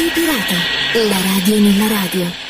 Radio Pirata, la radio nella radio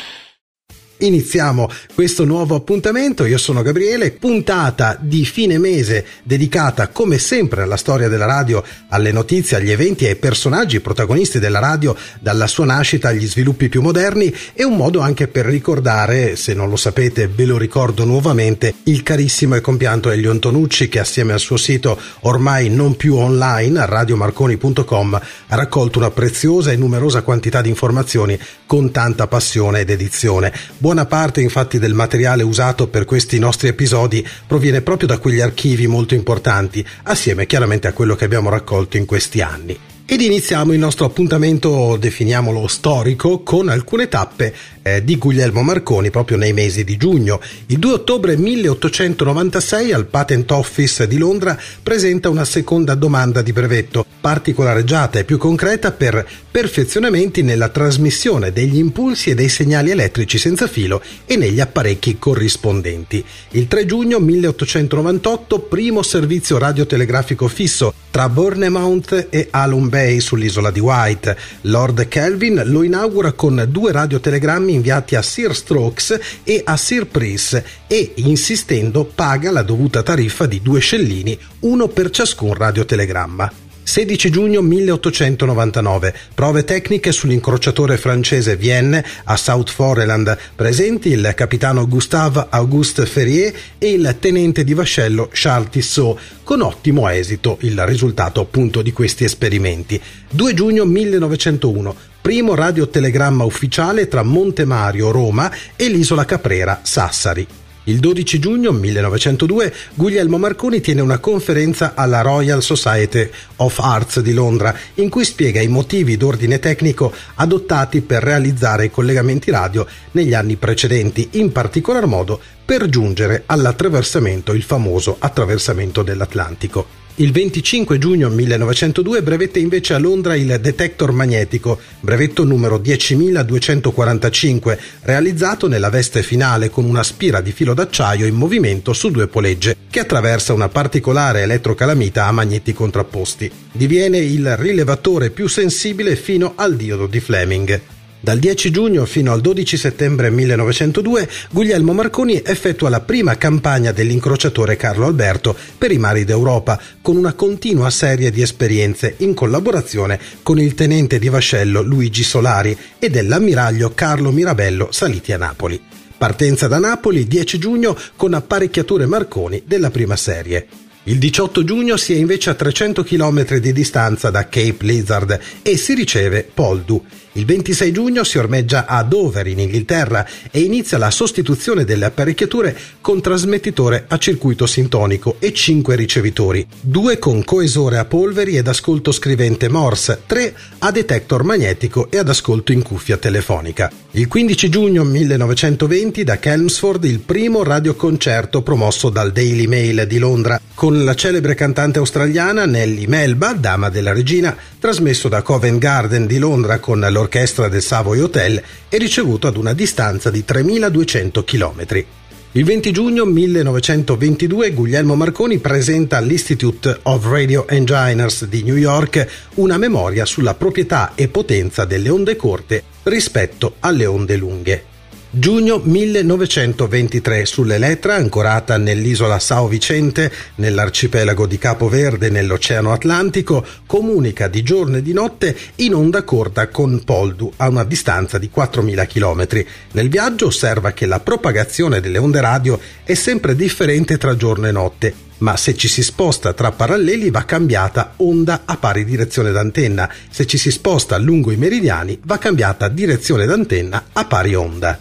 iniziamo questo nuovo appuntamento. Io sono Gabriele, puntata di fine mese dedicata come sempre alla storia della radio, alle notizie, agli eventi e ai personaggi protagonisti della radio dalla sua nascita agli sviluppi più moderni e un modo anche per ricordare, se non lo sapete ve lo ricordo nuovamente, il carissimo e compianto Elio Antonucci che assieme al suo sito ormai non più online, radiomarconi.com, ha raccolto una preziosa e numerosa quantità di informazioni con tanta passione ed edizione. Buon Buona parte infatti del materiale usato per questi nostri episodi proviene proprio da quegli archivi molto importanti, assieme chiaramente a quello che abbiamo raccolto in questi anni. Ed iniziamo il nostro appuntamento, definiamolo storico, con alcune tappe eh, di Guglielmo Marconi proprio nei mesi di giugno. Il 2 ottobre 1896 al Patent Office di Londra presenta una seconda domanda di brevetto, particolareggiata e più concreta per perfezionamenti nella trasmissione degli impulsi e dei segnali elettrici senza filo e negli apparecchi corrispondenti. Il 3 giugno 1898 primo servizio radiotelegrafico fisso tra Bournemouth e Alum Bay sull'isola di White. Lord Kelvin lo inaugura con due radiotelegrammi inviati a Sir Strokes e a Sir Price e, insistendo, paga la dovuta tariffa di due scellini, uno per ciascun radiotelegramma. 16 giugno 1899. Prove tecniche sull'incrociatore francese Vienne a South Foreland. Presenti il capitano Gustave Auguste Ferrier e il tenente di vascello Charles Tissot, con ottimo esito il risultato appunto di questi esperimenti. 2 giugno 1901 primo radiotelegramma ufficiale tra Monte Mario, Roma e l'isola Caprera, Sassari. Il 12 giugno 1902 Guglielmo Marconi tiene una conferenza alla Royal Society of Arts di Londra in cui spiega i motivi d'ordine tecnico adottati per realizzare i collegamenti radio negli anni precedenti, in particolar modo per giungere all'attraversamento, il famoso attraversamento dell'Atlantico. Il 25 giugno 1902 brevette invece a Londra il detector magnetico, brevetto numero 10245, realizzato nella veste finale con una spira di filo d'acciaio in movimento su due polegge, che attraversa una particolare elettrocalamita a magneti contrapposti. Diviene il rilevatore più sensibile fino al diodo di Fleming. Dal 10 giugno fino al 12 settembre 1902 Guglielmo Marconi effettua la prima campagna dell'incrociatore Carlo Alberto per i mari d'Europa, con una continua serie di esperienze in collaborazione con il tenente di vascello Luigi Solari e dell'ammiraglio Carlo Mirabello saliti a Napoli. Partenza da Napoli 10 giugno con apparecchiature Marconi della prima serie. Il 18 giugno si è invece a 300 km di distanza da Cape Lizard e si riceve Poldu. Il 26 giugno si ormeggia a Dover in Inghilterra e inizia la sostituzione delle apparecchiature con trasmettitore a circuito sintonico e 5 ricevitori, 2 con coesore a polveri ed ascolto scrivente Morse, 3 a detector magnetico e ad ascolto in cuffia telefonica. Il 15 giugno 1920 da Chelmsford il primo radioconcerto promosso dal Daily Mail di Londra con la celebre cantante australiana Nelly Melba, dama della regina, trasmesso da Covent Garden di Londra con l'orchestra del Savoy Hotel e ricevuto ad una distanza di 3200 km. Il 20 giugno 1922 Guglielmo Marconi presenta all'Institute of Radio Engineers di New York una memoria sulla proprietà e potenza delle onde corte rispetto alle onde lunghe. Giugno 1923 sull'Elettra, ancorata nell'isola Sao Vicente, nell'arcipelago di Capo Verde, nell'Oceano Atlantico, comunica di giorno e di notte in onda corta con Poldu a una distanza di 4.000 km. Nel viaggio osserva che la propagazione delle onde radio è sempre differente tra giorno e notte, ma se ci si sposta tra paralleli va cambiata onda a pari direzione d'antenna, se ci si sposta lungo i meridiani va cambiata direzione d'antenna a pari onda.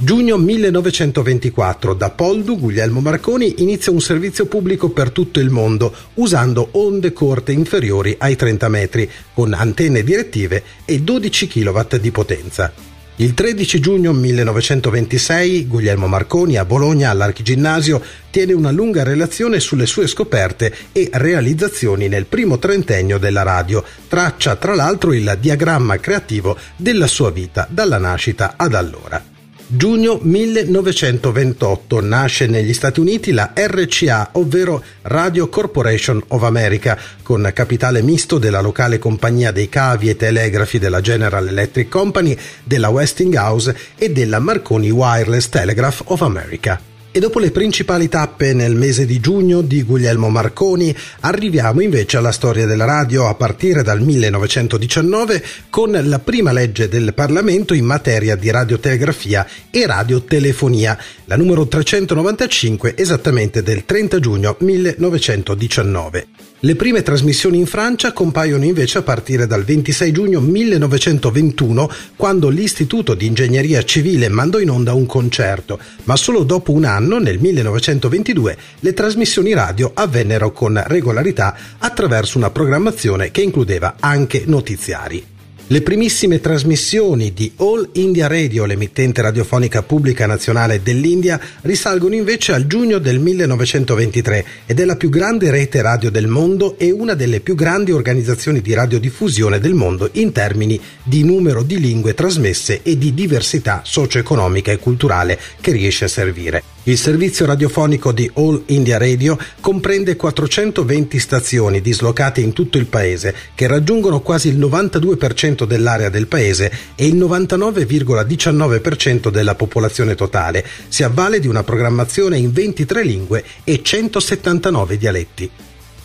Giugno 1924, da Poldu Guglielmo Marconi inizia un servizio pubblico per tutto il mondo usando onde corte inferiori ai 30 metri, con antenne direttive e 12 kW di potenza. Il 13 giugno 1926 Guglielmo Marconi a Bologna all'Archiginnasio tiene una lunga relazione sulle sue scoperte e realizzazioni nel primo trentennio della radio. Traccia tra l'altro il diagramma creativo della sua vita dalla nascita ad allora. Giugno 1928 nasce negli Stati Uniti la RCA, ovvero Radio Corporation of America, con capitale misto della locale compagnia dei cavi e telegrafi della General Electric Company, della Westinghouse e della Marconi Wireless Telegraph of America. E dopo le principali tappe nel mese di giugno di Guglielmo Marconi, arriviamo invece alla storia della radio a partire dal 1919 con la prima legge del Parlamento in materia di radiotelegrafia e radiotelefonia, la numero 395 esattamente del 30 giugno 1919. Le prime trasmissioni in Francia compaiono invece a partire dal 26 giugno 1921, quando l'Istituto di Ingegneria Civile mandò in onda un concerto, ma solo dopo un anno, nel 1922, le trasmissioni radio avvennero con regolarità attraverso una programmazione che includeva anche notiziari. Le primissime trasmissioni di All India Radio, l'emittente radiofonica pubblica nazionale dell'India, risalgono invece al giugno del 1923 ed è la più grande rete radio del mondo e una delle più grandi organizzazioni di radiodiffusione del mondo in termini di numero di lingue trasmesse e di diversità socio-economica e culturale che riesce a servire. Il servizio radiofonico di All India Radio comprende 420 stazioni dislocate in tutto il paese che raggiungono quasi il 92% dell'area del paese e il 99,19% della popolazione totale. Si avvale di una programmazione in 23 lingue e 179 dialetti.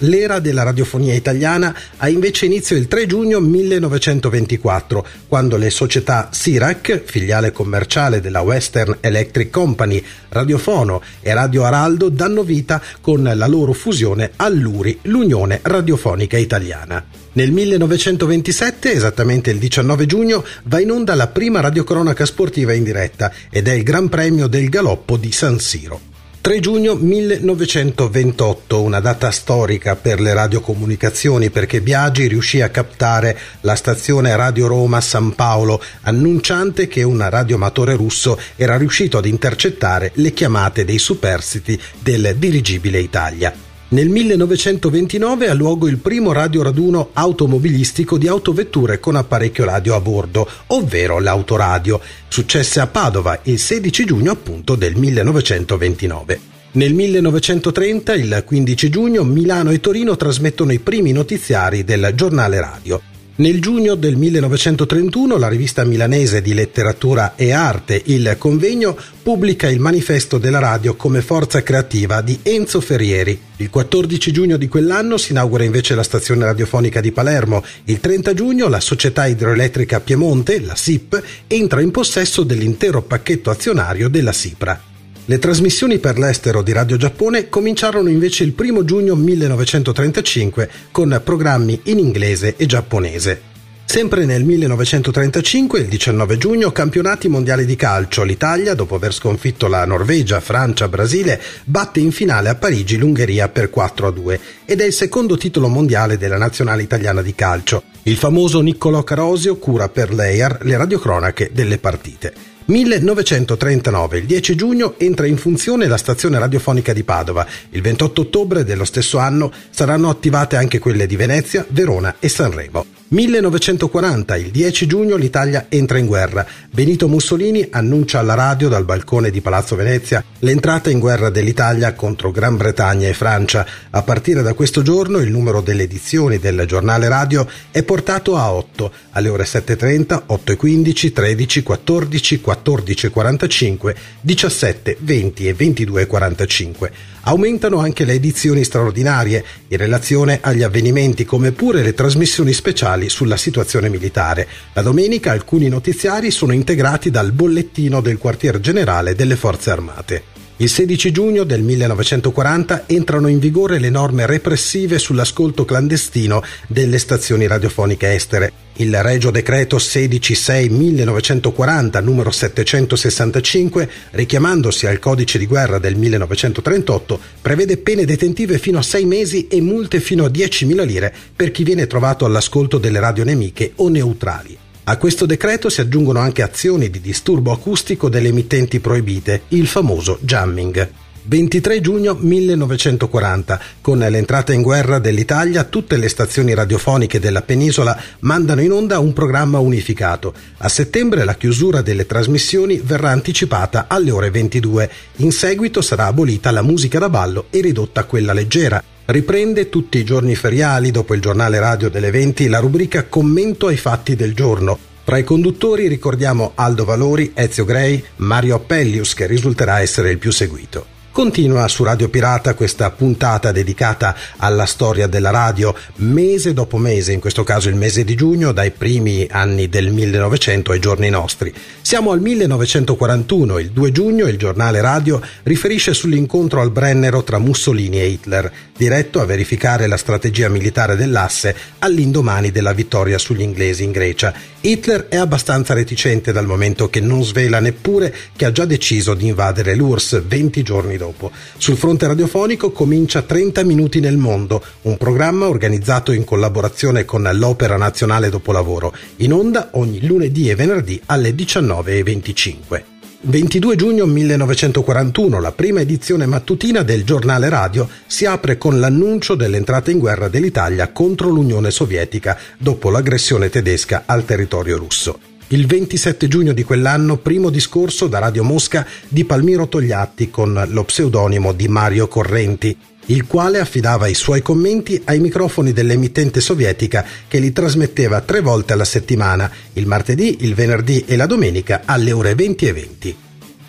L'era della radiofonia italiana ha invece inizio il 3 giugno 1924, quando le società Sirac, filiale commerciale della Western Electric Company, Radiofono e Radio Araldo danno vita con la loro fusione all'URI, l'Unione Radiofonica Italiana. Nel 1927, esattamente il 19 giugno, va in onda la prima radiocronaca sportiva in diretta ed è il Gran Premio del Galoppo di San Siro. 3 giugno 1928, una data storica per le radiocomunicazioni perché Biagi riuscì a captare la stazione Radio Roma San Paolo, annunciante che un radioamatore russo era riuscito ad intercettare le chiamate dei superstiti del dirigibile Italia. Nel 1929 ha luogo il primo radioraduno automobilistico di autovetture con apparecchio radio a bordo, ovvero l'autoradio. Successe a Padova il 16 giugno appunto del 1929. Nel 1930, il 15 giugno, Milano e Torino trasmettono i primi notiziari del giornale radio. Nel giugno del 1931 la rivista milanese di letteratura e arte Il Convegno pubblica il manifesto della radio come forza creativa di Enzo Ferrieri. Il 14 giugno di quell'anno si inaugura invece la stazione radiofonica di Palermo. Il 30 giugno la società idroelettrica Piemonte, la SIP, entra in possesso dell'intero pacchetto azionario della SIPRA. Le trasmissioni per l'estero di Radio Giappone cominciarono invece il 1 giugno 1935 con programmi in inglese e giapponese. Sempre nel 1935, il 19 giugno, campionati mondiali di calcio. L'Italia, dopo aver sconfitto la Norvegia, Francia, Brasile, batte in finale a Parigi l'Ungheria per 4 a 2 ed è il secondo titolo mondiale della nazionale italiana di calcio. Il famoso Niccolò Carosio cura per l'EIAR le radiocronache delle partite. 1939, il 10 giugno, entra in funzione la stazione radiofonica di Padova. Il 28 ottobre dello stesso anno saranno attivate anche quelle di Venezia, Verona e Sanremo. 1940, il 10 giugno, l'Italia entra in guerra. Benito Mussolini annuncia alla radio dal balcone di Palazzo Venezia l'entrata in guerra dell'Italia contro Gran Bretagna e Francia. A partire da questo giorno il numero delle edizioni del giornale radio è portato a 8, alle ore 7.30, 8.15, 13, 14, 14.45, 17, 20 e 22.45. Aumentano anche le edizioni straordinarie in relazione agli avvenimenti come pure le trasmissioni speciali sulla situazione militare. La domenica alcuni notiziari sono integrati dal bollettino del quartier generale delle forze armate. Il 16 giugno del 1940 entrano in vigore le norme repressive sull'ascolto clandestino delle stazioni radiofoniche estere. Il Regio Decreto 16-6-1940 numero 765, richiamandosi al codice di guerra del 1938, prevede pene detentive fino a 6 mesi e multe fino a 10.000 lire per chi viene trovato all'ascolto delle radio nemiche o neutrali. A questo decreto si aggiungono anche azioni di disturbo acustico delle emittenti proibite, il famoso jamming. 23 giugno 1940. Con l'entrata in guerra dell'Italia, tutte le stazioni radiofoniche della penisola mandano in onda un programma unificato. A settembre la chiusura delle trasmissioni verrà anticipata alle ore 22. In seguito sarà abolita la musica da ballo e ridotta quella leggera. Riprende tutti i giorni feriali, dopo il giornale radio delle 20, la rubrica Commento ai fatti del giorno. Tra i conduttori ricordiamo Aldo Valori, Ezio Grey, Mario Appellius, che risulterà essere il più seguito. Continua su Radio Pirata questa puntata dedicata alla storia della radio mese dopo mese, in questo caso il mese di giugno, dai primi anni del 1900 ai giorni nostri. Siamo al 1941, il 2 giugno il giornale radio riferisce sull'incontro al Brennero tra Mussolini e Hitler, diretto a verificare la strategia militare dell'asse all'indomani della vittoria sugli inglesi in Grecia. Hitler è abbastanza reticente dal momento che non svela neppure che ha già deciso di invadere l'URSS 20 giorni dopo. Sul fronte radiofonico comincia 30 minuti nel mondo, un programma organizzato in collaborazione con l'Opera Nazionale Dopolavoro, in onda ogni lunedì e venerdì alle 19.25. 22 giugno 1941, la prima edizione mattutina del giornale radio si apre con l'annuncio dell'entrata in guerra dell'Italia contro l'Unione Sovietica dopo l'aggressione tedesca al territorio russo. Il 27 giugno di quell'anno, primo discorso da Radio Mosca di Palmiro Togliatti con lo pseudonimo di Mario Correnti, il quale affidava i suoi commenti ai microfoni dell'emittente sovietica che li trasmetteva tre volte alla settimana, il martedì, il venerdì e la domenica alle ore 20 e 20.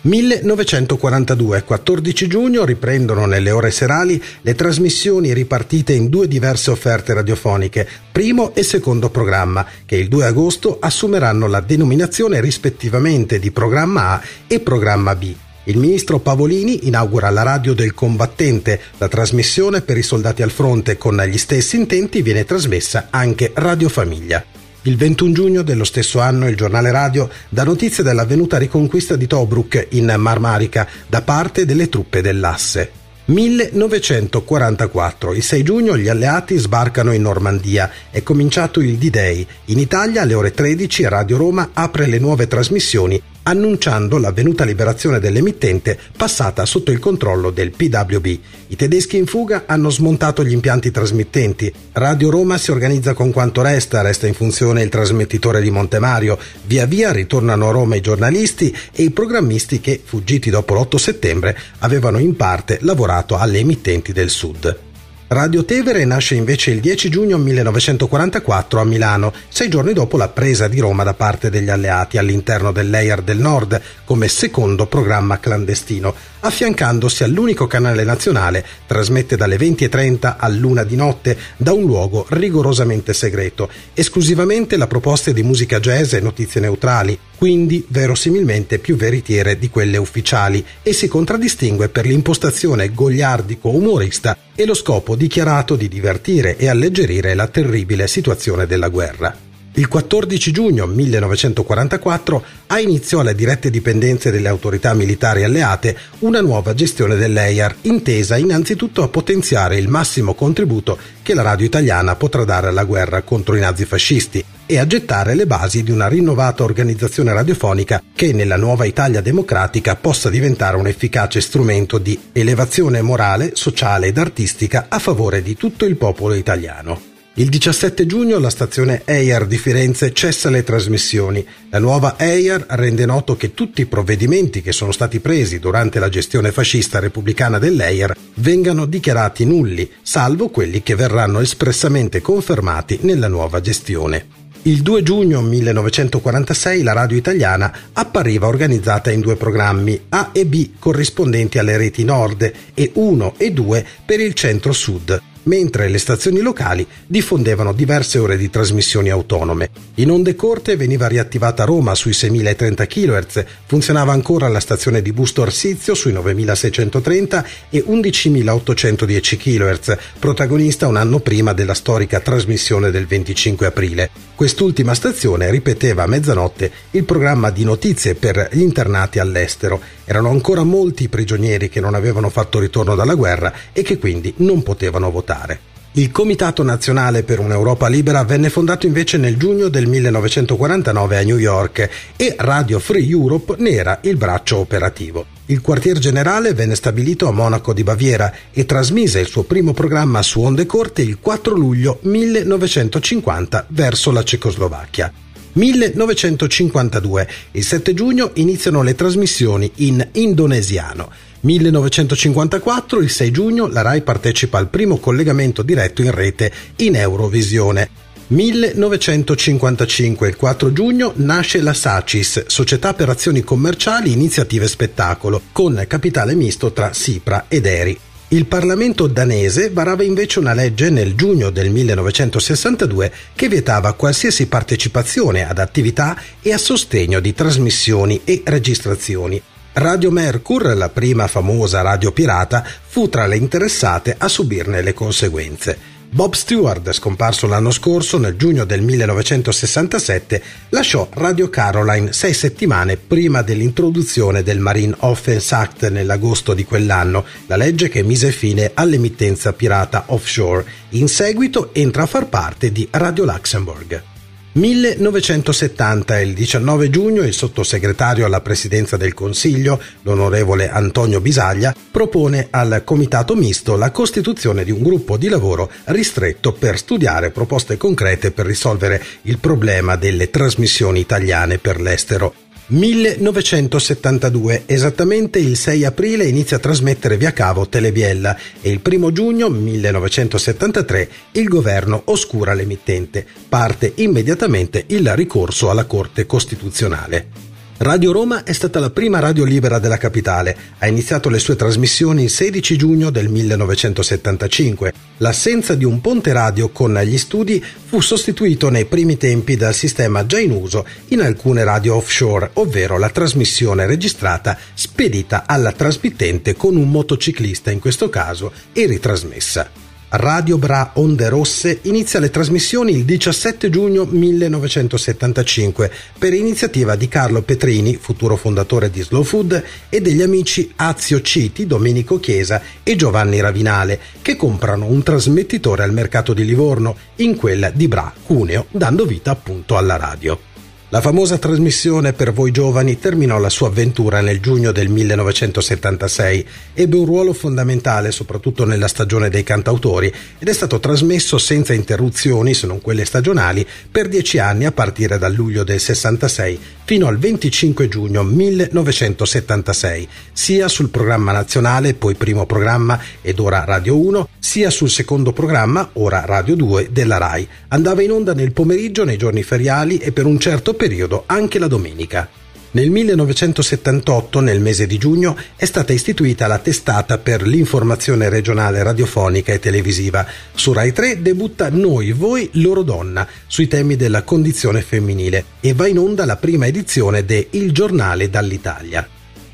1942, 14 giugno, riprendono nelle ore serali le trasmissioni ripartite in due diverse offerte radiofoniche, primo e secondo programma, che il 2 agosto assumeranno la denominazione rispettivamente di programma A e programma B. Il ministro Pavolini inaugura la radio del combattente. La trasmissione per i soldati al fronte con gli stessi intenti viene trasmessa anche Radio Famiglia. Il 21 giugno dello stesso anno il giornale radio dà notizia dell'avvenuta riconquista di Tobruk in Marmarica da parte delle truppe dell'Asse. 1944. Il 6 giugno gli alleati sbarcano in Normandia. È cominciato il D-Day. In Italia alle ore 13 Radio Roma apre le nuove trasmissioni annunciando l'avvenuta liberazione dell'emittente passata sotto il controllo del PWB. I tedeschi in fuga hanno smontato gli impianti trasmittenti. Radio Roma si organizza con quanto resta, resta in funzione il trasmettitore di Montemario. Via via ritornano a Roma i giornalisti e i programmisti che, fuggiti dopo l'8 settembre, avevano in parte lavorato alle emittenti del Sud. Radio Tevere nasce invece il 10 giugno 1944 a Milano, sei giorni dopo la presa di Roma da parte degli alleati all'interno dell'Eir del Nord come secondo programma clandestino, affiancandosi all'unico canale nazionale, trasmette dalle 20.30 all'una di notte da un luogo rigorosamente segreto, esclusivamente la proposta di musica jazz e notizie neutrali, quindi verosimilmente più veritiere di quelle ufficiali, e si contraddistingue per l'impostazione gogliardico-umorista e lo scopo dichiarato di divertire e alleggerire la terribile situazione della guerra. Il 14 giugno 1944 ha inizio alle dirette dipendenze delle autorità militari alleate una nuova gestione dell'EIAR, intesa innanzitutto a potenziare il massimo contributo che la radio italiana potrà dare alla guerra contro i nazifascisti e a gettare le basi di una rinnovata organizzazione radiofonica che nella nuova Italia democratica possa diventare un efficace strumento di elevazione morale, sociale ed artistica a favore di tutto il popolo italiano. Il 17 giugno la stazione EIAR di Firenze cessa le trasmissioni. La nuova EIAR rende noto che tutti i provvedimenti che sono stati presi durante la gestione fascista repubblicana dell'EIAR vengano dichiarati nulli, salvo quelli che verranno espressamente confermati nella nuova gestione. Il 2 giugno 1946 la radio italiana appariva organizzata in due programmi, A e B corrispondenti alle reti nord e 1 e 2 per il centro-sud mentre le stazioni locali diffondevano diverse ore di trasmissioni autonome. In onde corte veniva riattivata Roma sui 6030 kHz, funzionava ancora la stazione di Busto Arsizio sui 9630 e 11810 kHz, protagonista un anno prima della storica trasmissione del 25 aprile. Quest'ultima stazione ripeteva a mezzanotte il programma di notizie per gli internati all'estero. Erano ancora molti i prigionieri che non avevano fatto ritorno dalla guerra e che quindi non potevano votare. Il Comitato Nazionale per un'Europa Libera venne fondato invece nel giugno del 1949 a New York e Radio Free Europe ne era il braccio operativo. Il quartier generale venne stabilito a Monaco di Baviera e trasmise il suo primo programma su onde corte il 4 luglio 1950 verso la Cecoslovacchia. 1952. Il 7 giugno iniziano le trasmissioni in indonesiano. 1954, il 6 giugno, la RAI partecipa al primo collegamento diretto in rete in Eurovisione. 1955, il 4 giugno, nasce la SACIS, Società per Azioni Commerciali Iniziative Spettacolo, con capitale misto tra Sipra ed Eri. Il Parlamento danese varava invece una legge nel giugno del 1962 che vietava qualsiasi partecipazione ad attività e a sostegno di trasmissioni e registrazioni Radio Mercur, la prima famosa radio pirata, fu tra le interessate a subirne le conseguenze. Bob Stewart, scomparso l'anno scorso, nel giugno del 1967, lasciò Radio Caroline sei settimane prima dell'introduzione del Marine Offense Act nell'agosto di quell'anno, la legge che mise fine all'emittenza pirata offshore. In seguito entra a far parte di Radio Luxembourg. 1970, il 19 giugno, il sottosegretario alla presidenza del Consiglio, l'onorevole Antonio Bisaglia, propone al Comitato Misto la costituzione di un gruppo di lavoro ristretto per studiare proposte concrete per risolvere il problema delle trasmissioni italiane per l'estero. 1972, esattamente il 6 aprile inizia a trasmettere via cavo Telebiella e il 1 giugno 1973 il governo oscura l'emittente. Parte immediatamente il ricorso alla Corte Costituzionale. Radio Roma è stata la prima radio libera della capitale. Ha iniziato le sue trasmissioni il 16 giugno del 1975. L'assenza di un ponte radio con gli studi fu sostituito nei primi tempi dal sistema già in uso in alcune radio offshore, ovvero la trasmissione registrata spedita alla trasmittente con un motociclista in questo caso e ritrasmessa. Radio Bra Onde Rosse inizia le trasmissioni il 17 giugno 1975 per iniziativa di Carlo Petrini, futuro fondatore di Slow Food, e degli amici Azio Citi, Domenico Chiesa e Giovanni Ravinale, che comprano un trasmettitore al mercato di Livorno, in quella di Bra, Cuneo, dando vita appunto alla radio. La famosa trasmissione per voi giovani terminò la sua avventura nel giugno del 1976, ebbe un ruolo fondamentale soprattutto nella stagione dei cantautori ed è stato trasmesso senza interruzioni, se non quelle stagionali, per dieci anni a partire dal luglio del 66 fino al 25 giugno 1976, sia sul programma nazionale, poi primo programma ed ora Radio 1, sia sul secondo programma, ora Radio 2, della RAI. Andava in onda nel pomeriggio, nei giorni feriali e per un certo periodo anche la domenica. Nel 1978, nel mese di giugno, è stata istituita la testata per l'informazione regionale radiofonica e televisiva. Su Rai 3 debutta Noi, Voi, Loro Donna sui temi della condizione femminile e va in onda la prima edizione de Il giornale dall'Italia.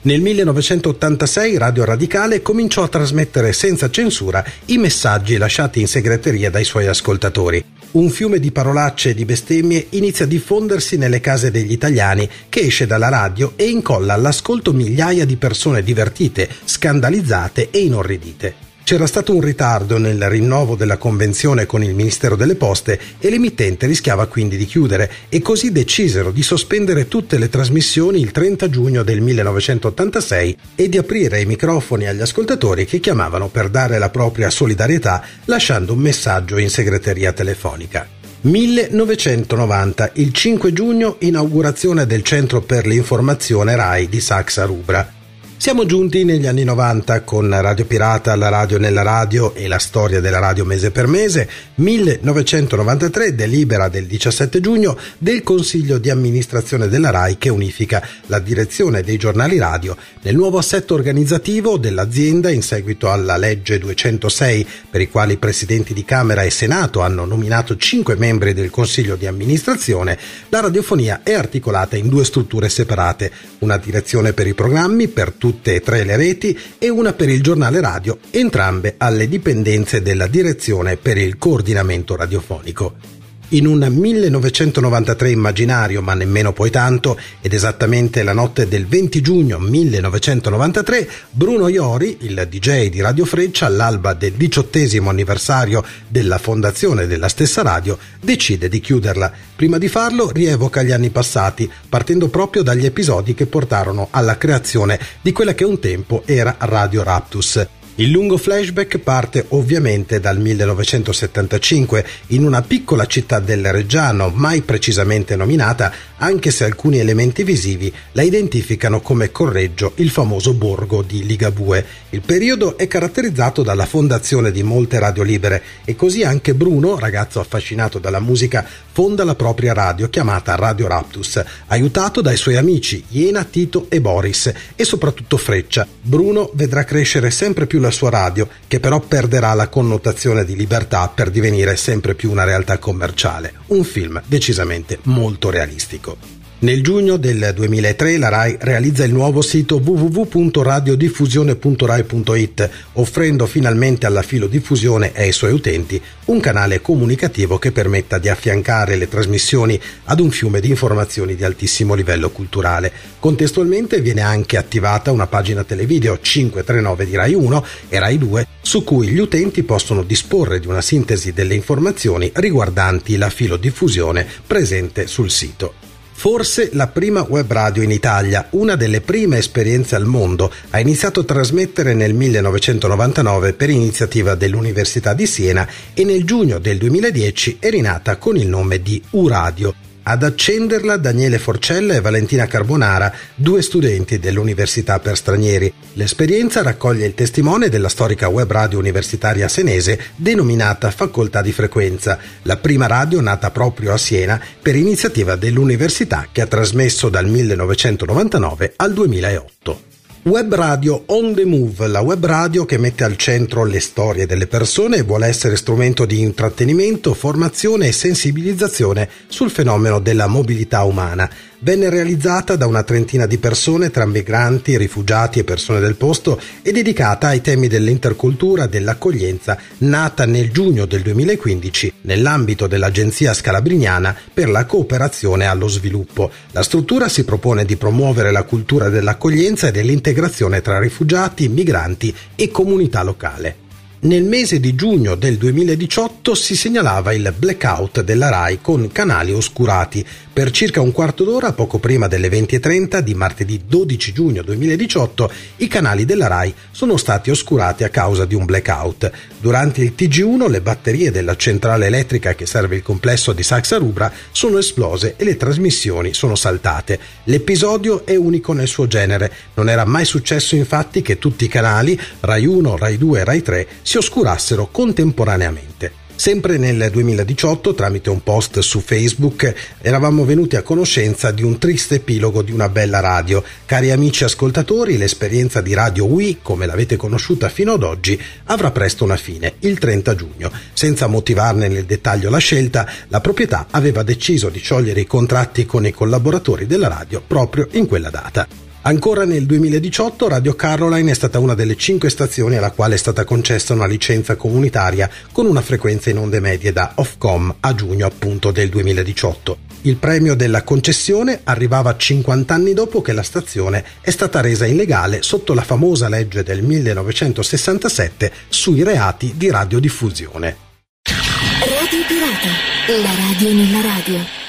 Nel 1986 Radio Radicale cominciò a trasmettere senza censura i messaggi lasciati in segreteria dai suoi ascoltatori. Un fiume di parolacce e di bestemmie inizia a diffondersi nelle case degli italiani, che esce dalla radio e incolla all'ascolto migliaia di persone divertite, scandalizzate e inorridite. C'era stato un ritardo nel rinnovo della convenzione con il Ministero delle Poste e l'emittente rischiava quindi di chiudere e così decisero di sospendere tutte le trasmissioni il 30 giugno del 1986 e di aprire i microfoni agli ascoltatori che chiamavano per dare la propria solidarietà lasciando un messaggio in segreteria telefonica. 1990, il 5 giugno, inaugurazione del Centro per l'informazione RAI di Saxa Rubra. Siamo giunti negli anni 90 con Radio Pirata, la radio nella radio e la storia della radio mese per mese, 1993 delibera del 17 giugno del Consiglio di amministrazione della RAI che unifica la direzione dei giornali radio nel nuovo assetto organizzativo dell'azienda in seguito alla legge 206 per i quali i presidenti di Camera e Senato hanno nominato cinque membri del Consiglio di amministrazione, la radiofonia è articolata in due strutture separate, una direzione per i programmi per tutti tutte e tre le reti e una per il giornale radio, entrambe alle dipendenze della direzione per il coordinamento radiofonico. In un 1993 immaginario, ma nemmeno poi tanto, ed esattamente la notte del 20 giugno 1993, Bruno Iori, il DJ di Radio Freccia, all'alba del diciottesimo anniversario della fondazione della stessa radio, decide di chiuderla. Prima di farlo rievoca gli anni passati, partendo proprio dagli episodi che portarono alla creazione di quella che un tempo era Radio Raptus. Il lungo flashback parte ovviamente dal 1975 in una piccola città del Reggiano, mai precisamente nominata, anche se alcuni elementi visivi la identificano come Correggio, il famoso borgo di Ligabue. Il periodo è caratterizzato dalla fondazione di molte radio libere e così anche Bruno, ragazzo affascinato dalla musica, fonda la propria radio chiamata Radio Raptus, aiutato dai suoi amici Iena, Tito e Boris e soprattutto Freccia. Bruno vedrà crescere sempre più la sua radio, che però perderà la connotazione di libertà per divenire sempre più una realtà commerciale. Un film decisamente molto realistico. Nel giugno del 2003 la RAI realizza il nuovo sito www.radiodiffusione.rai.it, offrendo finalmente alla filodiffusione e ai suoi utenti un canale comunicativo che permetta di affiancare le trasmissioni ad un fiume di informazioni di altissimo livello culturale. Contestualmente viene anche attivata una pagina televideo 539 di Rai 1 e Rai 2 su cui gli utenti possono disporre di una sintesi delle informazioni riguardanti la filodiffusione presente sul sito. Forse la prima web radio in Italia, una delle prime esperienze al mondo, ha iniziato a trasmettere nel 1999 per iniziativa dell'Università di Siena e nel giugno del 2010 è rinata con il nome di U-Radio. Ad accenderla Daniele Forcella e Valentina Carbonara, due studenti dell'Università per Stranieri. L'esperienza raccoglie il testimone della storica web radio universitaria senese denominata Facoltà di Frequenza, la prima radio nata proprio a Siena per iniziativa dell'università che ha trasmesso dal 1999 al 2008. Web Radio On the Move, la web radio che mette al centro le storie delle persone e vuole essere strumento di intrattenimento, formazione e sensibilizzazione sul fenomeno della mobilità umana venne realizzata da una trentina di persone tra migranti, rifugiati e persone del posto e dedicata ai temi dell'intercultura, dell'accoglienza, nata nel giugno del 2015 nell'ambito dell'Agenzia Scalabriniana per la cooperazione allo sviluppo. La struttura si propone di promuovere la cultura dell'accoglienza e dell'integrazione tra rifugiati, migranti e comunità locale. Nel mese di giugno del 2018 si segnalava il blackout della RAI con canali oscurati. Per circa un quarto d'ora, poco prima delle 20.30 di martedì 12 giugno 2018, i canali della RAI sono stati oscurati a causa di un blackout. Durante il TG1 le batterie della centrale elettrica che serve il complesso di Saxa Rubra sono esplose e le trasmissioni sono saltate. L'episodio è unico nel suo genere. Non era mai successo infatti che tutti i canali, RAI 1, RAI 2 e RAI 3, si oscurassero contemporaneamente. Sempre nel 2018, tramite un post su Facebook, eravamo venuti a conoscenza di un triste epilogo di una bella radio. Cari amici ascoltatori, l'esperienza di Radio Wii, come l'avete conosciuta fino ad oggi, avrà presto una fine, il 30 giugno. Senza motivarne nel dettaglio la scelta, la proprietà aveva deciso di sciogliere i contratti con i collaboratori della radio proprio in quella data. Ancora nel 2018 Radio Caroline è stata una delle cinque stazioni alla quale è stata concessa una licenza comunitaria con una frequenza in onde medie da Ofcom a giugno appunto del 2018. Il premio della concessione arrivava 50 anni dopo che la stazione è stata resa illegale sotto la famosa legge del 1967 sui reati di radiodiffusione. Radio Pirata, la radio nella radio.